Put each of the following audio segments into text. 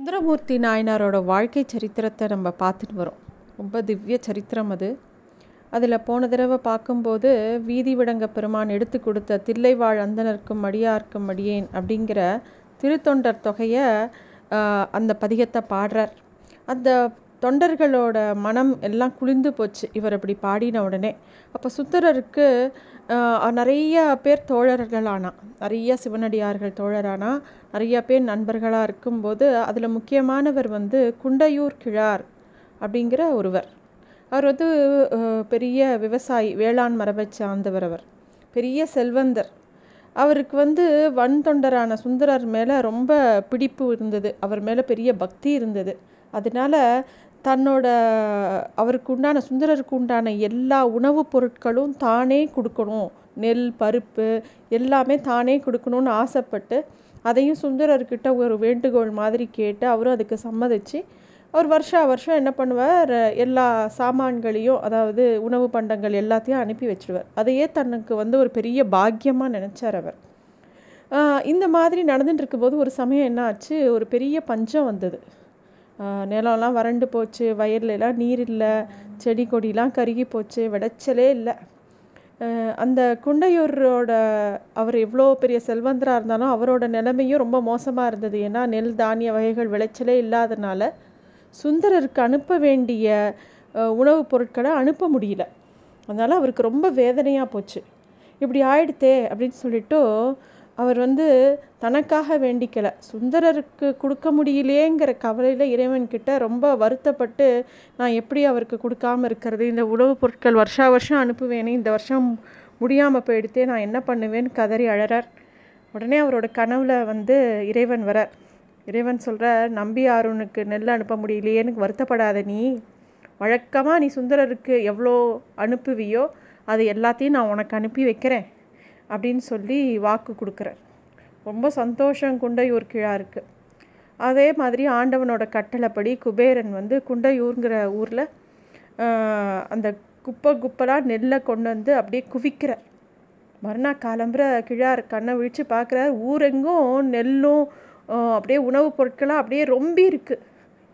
சுந்தரமூர்த்தி நாயனாரோட வாழ்க்கை சரித்திரத்தை நம்ம பார்த்துட்டு வரோம். ரொம்ப திவ்ய சரித்திரம் அது. அதில் போன தடவை பார்க்கும்போது வீதி விடங்க பெருமான் எடுத்து கொடுத்த தில்லைவாழ் அந்தனருக்கும் மடியார்க்கும் மடியேன் அப்படிங்கிற திருத்தொண்டர் தொகையை அந்த பதிகத்தை பாடுறார். அந்த தொண்டர்களோட மனம் எல்லாம் குளிர்ந்து போச்சு. இவர் அப்படி பாடின உடனே அப்போ சுந்தரருக்கு நிறைய பேர் தோழர்களானா நிறைய சிவனடியார்கள் தோழரானா நிறைய பேர் நண்பர்களாக இருக்கும்போது அதில் முக்கியமானவர் வந்து குண்டையூர் கிழார் அப்படிங்கிற ஒருவர். அவர் வந்து பெரிய விவசாயி வேளாண் மரபை சார்ந்தவர் அவர். பெரிய செல்வந்தர். அவருக்கு வந்து வன் தொண்டரான சுந்தரர் மேலே ரொம்ப பிடிப்பு இருந்தது. அவர் மேலே பெரிய பக்தி இருந்தது. அதனால தன்னோட அவருக்கு உண்டான சுந்தரருக்கு உண்டான எல்லா உணவுப் பொருட்களும் தானே கொடுக்கணும். நெல் பருப்பு எல்லாமே தானே கொடுக்கணும்னு ஆசைப்பட்டு அதையும் சுந்தரர்கிட்ட ஒரு வேண்டுகோள் மாதிரி கேட்டு அவரும் அதுக்கு சம்மதிச்சு அவர் வருஷா வருஷம் என்ன பண்ணுவார் எல்லா சாமான்களையும் அதாவது உணவு பண்டங்கள் எல்லாத்தையும் அனுப்பி வச்சுடுவார் அதையே தனக்கு வந்து ஒரு பெரிய பாக்கியமாக நினச்சார் அவர். இந்த மாதிரி நடந்துட்டு இருக்கும்போது ஒரு சமயம் என்ன ஆச்சு ஒரு பெரிய பஞ்சம் வந்தது. நிலம்லாம் வறண்டு போச்சு வயர்லலாம் நீர் இல்லை செடி கொடிலாம் கருகி போச்சு விளைச்சலே இல்லை. அந்த குண்டையூரோட அவர் எவ்வளோ பெரிய செல்வந்தராக இருந்தாலும் அவரோட நிலைமையும் ரொம்ப மோசமாக இருந்தது. ஏன்னா நெல் தானிய வகைகள் விளைச்சலே இல்லாதனால சுந்தரருக்கு அனுப்ப வேண்டிய உணவுப் பொருட்களை அனுப்ப முடியல. அதனால் அவருக்கு ரொம்ப வேதனையாக போச்சு. இப்படி ஆயிடுத்தே அப்படின்னு சொல்லிட்டு அவர் வந்து தனக்காக வேண்டிக்கலை. சுந்தரருக்கு கொடுக்க முடியலையேங்கிற கவலையில் இறைவன்கிட்ட ரொம்ப வருத்தப்பட்டு நான் எப்படி அவருக்கு கொடுக்காமல் இருக்கிறது? இந்த உணவுப் பொருட்கள் வருஷா வருஷம் அனுப்புவேனே இந்த வருஷம் முடியாமல் போயிடுத்தே நான் என்ன பண்ணுவேன்னு கதறி அழறார். உடனே அவரோட கனவில் வந்து இறைவன் வரார். இறைவன் சொல்கிற நம்பி அருணுக்கு நெல் அனுப்ப முடியலையேன்னு வருத்தப்படாத நீ. வழக்கமாக நீ சுந்தரருக்கு எவ்வளோ அனுப்புவியோ அது எல்லாத்தையும் நான் உனக்கு அனுப்பி வைக்கிறேன். அப்படின்னு சொல்லி வாக்கு கொடுக்குறார். ரொம்ப சந்தோஷம் குண்டையூர் கிழாருக்கு அதே மாதிரி ஆண்டவனோட கட்டளைப்படி குபேரன் வந்து குண்டையூருங்கிற ஊரில் அந்த குப்பை குப்பலாக நெல்லை கொண்டு வந்து அப்படியே குவிக்கிறார். மறுநாள் காலம்புற கிழார் கண்ணை விழித்து பார்க்குறார். ஊரெங்கும் நெல்லும் அப்படியே உணவுப் பொருட்களாக அப்படியே ரொம்பி இருக்குது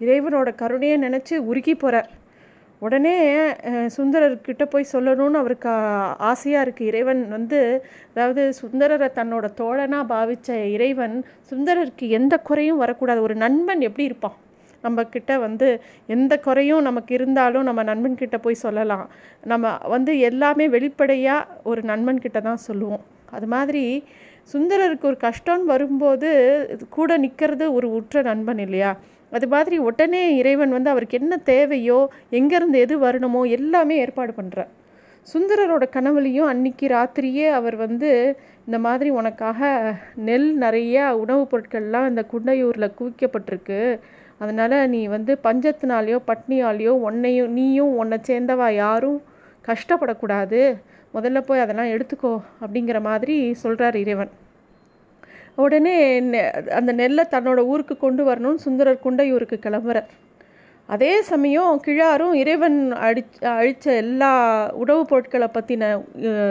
இறைவனோட கருணையை நினச்சி உருகி போகிறார் உடனே சுந்தரர்கிட்ட போய் சொல்லணும்னு அவருக்கு ஆசையாக இருக்குது இறைவன் வந்து அதாவது சுந்தரரை தன்னோட தோழனாக பாவித்த இறைவன் சுந்தரருக்கு எந்த குறையும் வரக்கூடாது. ஒரு நண்பன் எப்படி இருப்பான்? நம்மக்கிட்ட வந்து எந்த குறையும் நமக்கு இருந்தாலும் நம்ம நண்பன்கிட்ட போய் சொல்லலாம். நம்ம வந்து எல்லாமே வெளிப்படையாக ஒரு நண்பன்கிட்ட தான் சொல்லுவோம். அது மாதிரி சுந்தரருக்கு ஒரு கஷ்டம்னு வரும்போது கூட நிற்கிறது ஒரு உற்ற நண்பன் இல்லையா? அது மாதிரி உடனே இறைவன் வந்து அவருக்கு என்ன தேவையோ எங்கேருந்து எது வரணுமோ எல்லாமே ஏற்பாடு பண்ணுறார் சுந்தரரோட கனவுலையும் அன்னைக்கு ராத்திரியே அவர் வந்து இந்த மாதிரி உனக்காக நெல் நிறைய உணவுப் பொருட்கள்லாம் இந்த குண்டையூரில் குவிக்கப்பட்டிருக்கு. அதனால் நீ வந்து பஞ்சத்தினாலேயோ பட்னியாலேயோ உன்னையும் நீயும் உன்னை சேர்ந்தவா யாரும் கஷ்டப்படக்கூடாது. முதல்ல போய் அதெல்லாம் எடுத்துக்கோ அப்படிங்கிற மாதிரி சொல்கிறார் இறைவன். உடனே அந்த நெல்லை தன்னோட ஊருக்கு கொண்டு வரணும்னு சுந்தரர் குண்டையூருக்கு கிளம்புறார் அதே சமயம் கிழாரும் இறைவன் அடி அழித்த எல்லா உணவுப் பொருட்களை பற்றின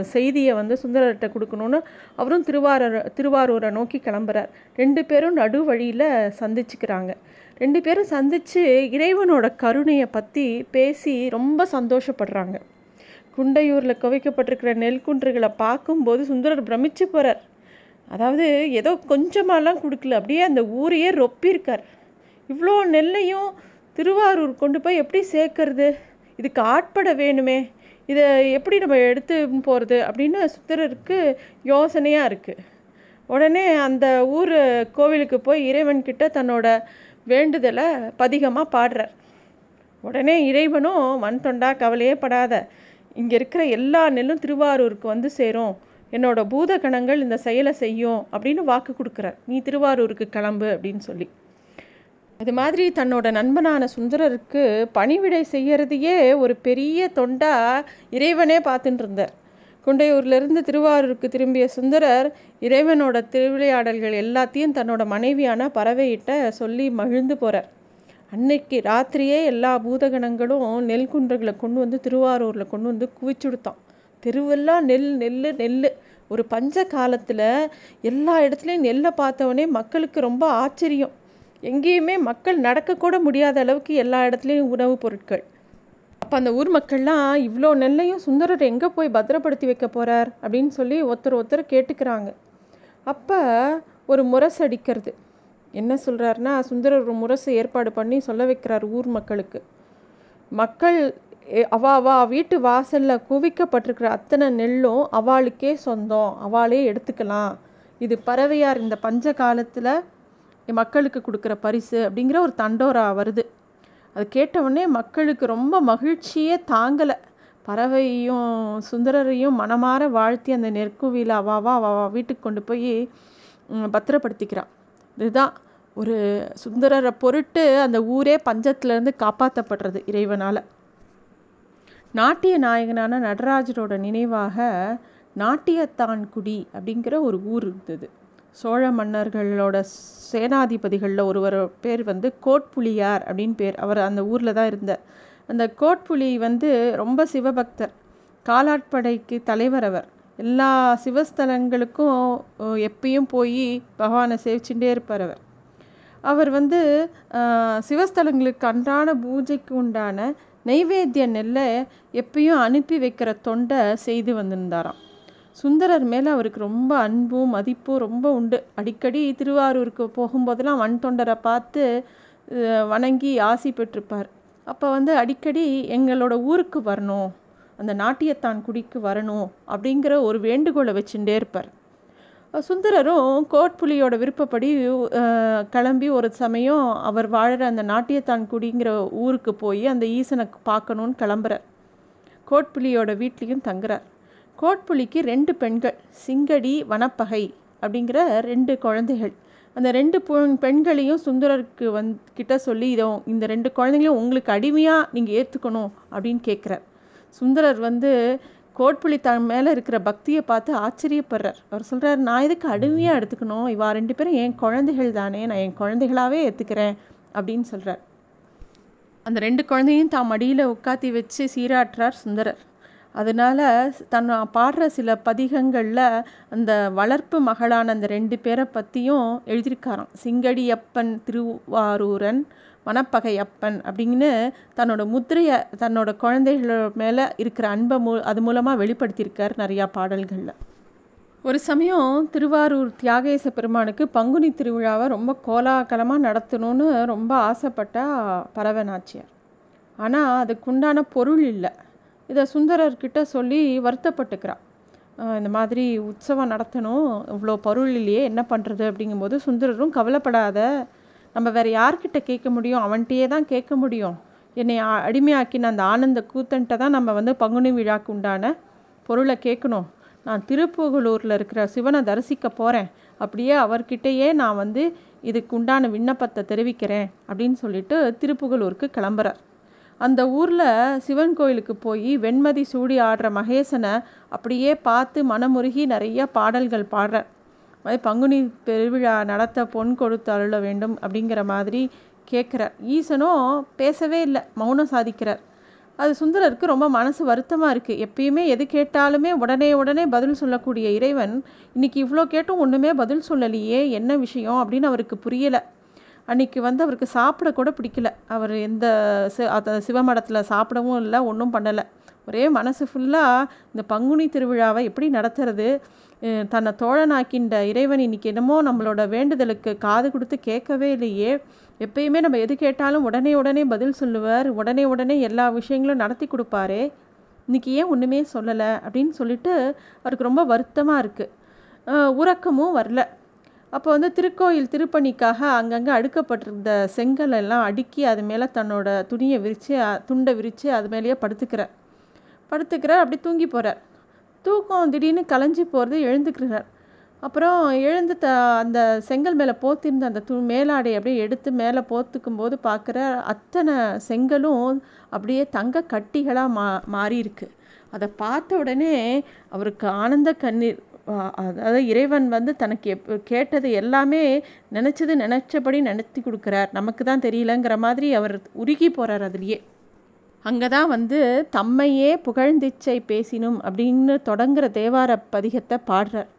செய்தியை வந்து சுந்தரர்கிட்ட கொடுக்கணுன்னு அவரும் திருவாரூர் திருவாரூரை நோக்கி கிளம்புறார். ரெண்டு பேரும் நடு வழியில் சந்திச்சுக்கிறாங்க. ரெண்டு பேரும் சந்தித்து இறைவனோட கருணையை பற்றி பேசி ரொம்ப சந்தோஷப்படுறாங்க. குண்டையூரில் குவைக்கப்பட்டிருக்கிற நெல் குன்றுகளை பார்க்கும்போது சுந்தரர் பிரமிச்சு போகிறார் அதாவது ஏதோ கொஞ்சமாலாம் கொடுக்கல. அப்படியே அந்த ஊரையே ரொப்பியிருக்கார். இவ்வளோ நெல்லையும் திருவாரூர் கொண்டு போய் எப்படி சேர்க்கறது? இதுக்கு ஆட்பட வேணுமே. இதை எப்படி நம்ம எடுத்து போகிறது அப்படின்னு சுந்தரருக்கு யோசனையாக இருக்குது உடனே அந்த ஊர் கோவிலுக்கு போய் இறைவன்கிட்ட தன்னோட வேண்டுதலை பதிகமாக பாடுறார். உடனே இறைவனும் மண் தொண்டா கவலையே படாத. இங்கே இருக்கிற எல்லா நெல்லும் திருவாரூருக்கு வந்து சேரும். என்னோட பூத கணங்கள் இந்த செயலை செய்யும் அப்படின்னு வாக்கு கொடுக்குறார். நீ திருவாரூருக்கு கிளம்பு அப்படின்னு சொல்லி. அது மாதிரி தன்னோட நண்பனான சுந்தரருக்கு பணிவிடை செய்யறதையே ஒரு பெரிய தொண்டா இறைவனே பார்த்துட்டு இருந்தார். குண்டையூர்லேருந்து திருவாரூருக்கு திரும்பிய சுந்தரர் இறைவனோட திருவிளையாடல்கள் எல்லாத்தையும் தன்னோட மனைவியான பறவையிட்ட சொல்லி மகிழ்ந்து போகிறார் அன்னைக்கு ராத்திரியே எல்லா பூதகணங்களும் நெல் குன்றுகளை கொண்டு வந்து திருவாரூரில் கொண்டு வந்து குவிச்சுடுத்தான். தெருவெல்லாம் நெல் நெல் நெல் ஒரு பஞ்ச காலத்தில் எல்லா இடத்துலையும் நெல்லை பார்த்தவொடனே மக்களுக்கு ரொம்ப ஆச்சரியம். எங்கேயுமே மக்கள் நடக்கக்கூட முடியாத அளவுக்கு எல்லா இடத்துலையும் உணவுப் பொருட்கள். அப்போ அந்த ஊர் மக்கள்லாம் இவ்வளோ நெல்லையும் சுந்தரர் எங்கே போய் பத்திரப்படுத்தி வைக்க போகிறார் அப்படின்னு சொல்லி ஒருத்தர் ஒருத்தர் கேட்டுக்கிறாங்க. அப்போ ஒரு முரசு அடிக்கிறது. என்ன சொல்கிறாருன்னா சுந்தரர் ஒரு முரசு ஏற்பாடு பண்ணி சொல்ல வைக்கிறார் ஊர் மக்களுக்கு. மக்கள் அவா அவா வீட்டு வாசலில் குவிக்கப்பட்டிருக்கிற அத்தனை நெல்லும் அவளுக்கே சொந்தம். அவளே எடுத்துக்கலாம். இது பறவையார் இந்த பஞ்ச காலத்தில் மக்களுக்கு கொடுக்குற பரிசு அப்படிங்கிற ஒரு தண்டோரா வருது. அது கேட்டவுடனே மக்களுக்கு ரொம்ப மகிழ்ச்சியே தாங்கலை. பறவையும் சுந்தரரையும் மனமாற வாழ்த்தி அந்த நெற்குவியில் அவாவா அவாவா வீட்டுக்கு கொண்டு போய் பத்திரப்படுத்திக்கிறான் இதுதான் ஒரு சுந்தரரை பொருட்டு அந்த ஊரே பஞ்சத்திலேருந்து காப்பாற்றப்படுறது இறைவனால். நாட்டிய நாயகனான நடராஜரோட நினைவாக நாட்டியத்தான்குடி அப்படிங்கிற ஒரு ஊர் இருந்தது. சோழ மன்னர்களோட சேனாதிபதிகளில் ஒருவர் பேர் வந்து கோட்புலியார் அப்படின்னு பேர் அவர் அந்த ஊரில் தான் இருந்தார். அந்த கோட்புலி வந்து ரொம்ப சிவபக்தர் காலாட்படைக்கு தலைவர் அவர். எல்லா சிவஸ்தலங்களுக்கும் எப்பயும் போய் பகவானை சேவிச்சுட்டே இருப்பார் அவர். அவர் வந்து சிவஸ்தலங்களுக்கு அன்றான பூஜைக்கு உண்டான நெய்வேத்திய நெல்லை எப்பயும் அனுப்பி வைக்கிற தொண்டை செய்து வந்திருந்தாராம். சுந்தரர் மேலே அவருக்கு ரொம்ப அன்பும் மதிப்பும் ரொம்ப உண்டு. அடிக்கடி திருவாரூருக்கு போகும்போதெல்லாம் வன் தொண்டரை பார்த்து வணங்கி ஆசி பெற்றிருப்பார். அப்போ வந்து அடிக்கடி எங்களோட ஊருக்கு வரணும் அந்த நாட்டியத்தான் குடிக்கு வரணும் அப்படிங்கிற ஒரு வேண்டுகோளை வச்சுட்டே இருப்பார். சுந்தரரும் கோட்புலியோட விருப்பப்படி கிளம்பி ஒரு சமயம் அவர் வாழ்கிற அந்த நாட்டியத்தான் குடிங்கிற ஊருக்கு போய் அந்த ஈசனை பார்க்கணுன்னு கிளம்புறார். கோட்புலியோட வீட்லேயும் தங்குறார். கோட்புலிக்கு ரெண்டு பெண்கள் சிங்கடி வனப்பகை அப்படிங்கிற ரெண்டு குழந்தைகள். அந்த ரெண்டு பெண்களையும் சுந்தரருக்கு வந் கிட்ட சொல்லி இதோ இந்த ரெண்டு குழந்தைங்களையும் உங்களுக்கு அடிமையாக நீங்கள் ஏற்றுக்கணும் அப்படின்னு கேட்குறார் சுந்தரர் வந்து கோட்புலி தன் மேலே இருக்கிற பக்தியை பார்த்து ஆச்சரியப்படுறார். அவர் சொல்கிறார் நான் எதுக்கு அடிமையாக எடுத்துக்கணும்? இவா ரெண்டு பேரும் என் குழந்தைகள் தானே நான் என் குழந்தைகளாகவே ஏற்றுக்கிறேன் அப்படின்னு சொல்கிறார் அந்த ரெண்டு குழந்தையும் தான் மடியில் உட்காத்தி வச்சு சீராட்டுறார் சுந்தரர். அதனால் தன் பாடுற சில பதிகங்களில் அந்த வளர்ப்பு மகளான அந்த ரெண்டு பேரை பற்றியும் எழுதியிருக்காராம். சிங்கடியப்பன் திருவாரூரன் மணப்பகையப்பன் அப்படின்னு தன்னோட முத்திரையை தன்னோட குழந்தைகள் மேலே இருக்கிற அன்பை மூ அது மூலமாக வெளிப்படுத்தியிருக்கார் நிறையா பாடல்களில். ஒரு சமயம் திருவாரூர் தியாகேச பெருமானுக்கு பங்குனி திருவிழாவை ரொம்ப கோலாகலமாக நடத்தணும்னு ரொம்ப ஆசைப்பட்டா பறவைநாச்சியார் ஆனால் அதுக்குண்டான பொருள் இல்லை. இதை சுந்தரர்கிட்ட சொல்லி வருத்தப்பட்டுக்கிறான். இந்த மாதிரி உற்சவம் நடத்தணும். இவ்வளோ பொருள் இல்லையே என்ன பண்ணுறது அப்படிங்கும்போது சுந்தரரும் கவலைப்படாத நம்ம வேறு யார்கிட்ட கேட்க முடியும்? அவன்கிட்டயே தான் கேட்க முடியும். என்னை அடிமையாக்கின அந்த ஆனந்த கூத்தன்ட்ட தான் நம்ம வந்து பங்குனி விழாக்கு உண்டான பொருளை கேட்கணும். நான் திருப்புகலூரில் இருக்கிற சிவனை தரிசிக்க போகிறேன் அப்படியே அவர்கிட்டயே நான் வந்து இதுக்கு உண்டான விண்ணப்பத்தை தெரிவிக்கிறேன் அப்படின்னு சொல்லிட்டு திருப்புகலூருக்கு கிளம்புறார். அந்த ஊரில் சிவன் கோயிலுக்கு போய் வெண்மதி சூடி ஆடுற மகேசனை அப்படியே பார்த்து மனமுருகி நிறைய பாடல்கள் பாடுறார். மாதிரி பங்குனி பெருவிழா நடத்த பொன் கொடுத்து அருள வேண்டும் அப்படிங்கிற மாதிரி கேட்குறார் ஈசனும் பேசவே இல்லை மௌனம் சாதிக்கிறார். அது சுந்தரருக்கு ரொம்ப மனசு வருத்தமாக இருக்குது எப்பயுமே எது கேட்டாலுமே உடனே உடனே பதில் சொல்லக்கூடிய இறைவன் இன்றைக்கி இவ்வளோ கேட்டும் ஒன்றுமே பதில் சொல்லலையே என்ன விஷயம்? அப்படின்னு அவருக்கு புரியலை. அன்றைக்கி வந்து அவருக்கு சாப்பிட கூட பிடிக்கல. அவர் எந்த சிவமடத்தில் சாப்பிடவும் இல்லை ஒன்றும் பண்ணலை. ஒரே மனசு ஃபுல்லாக இந்த பங்குனி திருவிழாவை எப்படி நடத்துறது? தன்னை தோழனாக்கின்ற இறைவன் இன்னைக்கு என்னமோ நம்மளோட வேண்டுதலுக்கு காது கொடுத்து கேட்கவே இல்லையே. எப்பயுமே நம்ம எது கேட்டாலும் உடனே உடனே பதில் சொல்லுவார். உடனே உடனே எல்லா விஷயங்களும் நடத்தி கொடுப்பாரே. இன்றைக்கி ஏன் ஒன்றுமே சொல்லலை? அப்படின்னு சொல்லிட்டு அவருக்கு ரொம்ப வருத்தமாக இருக்குது உறக்கமும் வரல. அப்போ வந்து திருக்கோயில் திருப்பணிக்காக அங்கங்கே அடுக்கப்பட்டிருந்த செங்கல் எல்லாம் அடுக்கி அது மேலே தன்னோட துணியை விரித்து துண்டை விரித்து அது மேலேயே படுத்துக்கிறார். படுத்துக்கிறார். அப்படி தூங்கி போகிறார் தூக்கம் திடீர்னு கலைஞ்சி போகிறது எழுந்துக்கிறார். அப்புறம் எழுந்து த அந்த செங்கல் மேலே போத்திருந்த அந்த து மேலாடை அப்படியே எடுத்து மேலே போத்துக்கும் போது பார்க்குற அத்தனை செங்கலும் அப்படியே தங்க கட்டிகளாக மா மாறியிருக்கு. அதை பார்த்த உடனே அவருக்கு ஆனந்த கண்ணீர் அதாவது இறைவன் வந்து தனக்கு எப் கேட்டது எல்லாமே நினச்சது நினச்சபடி நடத்தி கொடுக்குறார். நமக்கு தான் தெரியலங்கிற மாதிரி அவர் உருகி போகிறார் அதுலேயே. அங்கே தான் வந்து தம்மையே புகழ்ந்திச்சை பேசினும் அப்படின்னு தொடங்குற தேவார பதிகத்தை பாடுறார்.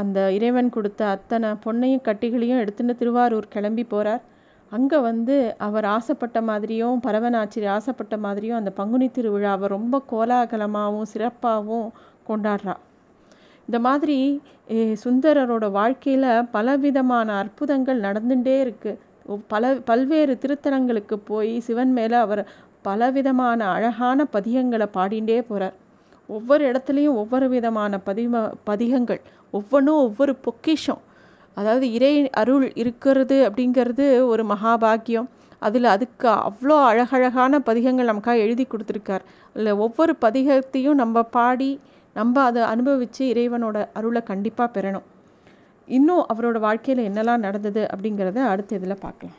அந்த இறைவன் கொடுத்த அத்தனை பொண்ணையும் கட்டிகளையும் எடுத்துன்னு திருவாரூர் கிளம்பி போகிறார் அங்கே வந்து அவர் ஆசைப்பட்ட மாதிரியும் பரவனாச்சிரி ஆசைப்பட்ட மாதிரியும் அந்த பங்குனி திருவிழாவை ரொம்ப கோலாகலமாகவும் சிறப்பாகவும் கொண்டாடுறா. இந்த மாதிரி சுந்தரரோட வாழ்க்கையில் பலவிதமான அற்புதங்கள் நடந்துகிட்டே இருக்குது பல பல்வேறு திருத்தலங்களுக்கு போய் சிவன் மேலே அவர் பலவிதமான அழகான பதிகங்களை பாடிண்டே போகிறார் ஒவ்வொரு இடத்துலையும் ஒவ்வொரு விதமான பதிம பதிகங்கள் ஒவ்வொன்றும் ஒவ்வொரு பொக்கிஷம். அதாவது இறை அருள் இருக்கிறது அப்படிங்கிறது ஒரு மகாபாகியம். அதில் அதுக்கு அவ்வளோ அழகழகான பதிகங்கள் நமக்காக எழுதி கொடுத்துருக்கார். இல்லை ஒவ்வொரு பதிகத்தையும் நம்ம பாடி நம்ம அதை அனுபவித்து இறைவனோட அருளை கண்டிப்பாக பெறணும். இன்னும் அவரோட வாழ்க்கையில் என்னெல்லாம் நடந்தது அப்படிங்கிறத அடுத்த இதில் பார்க்கலாம்.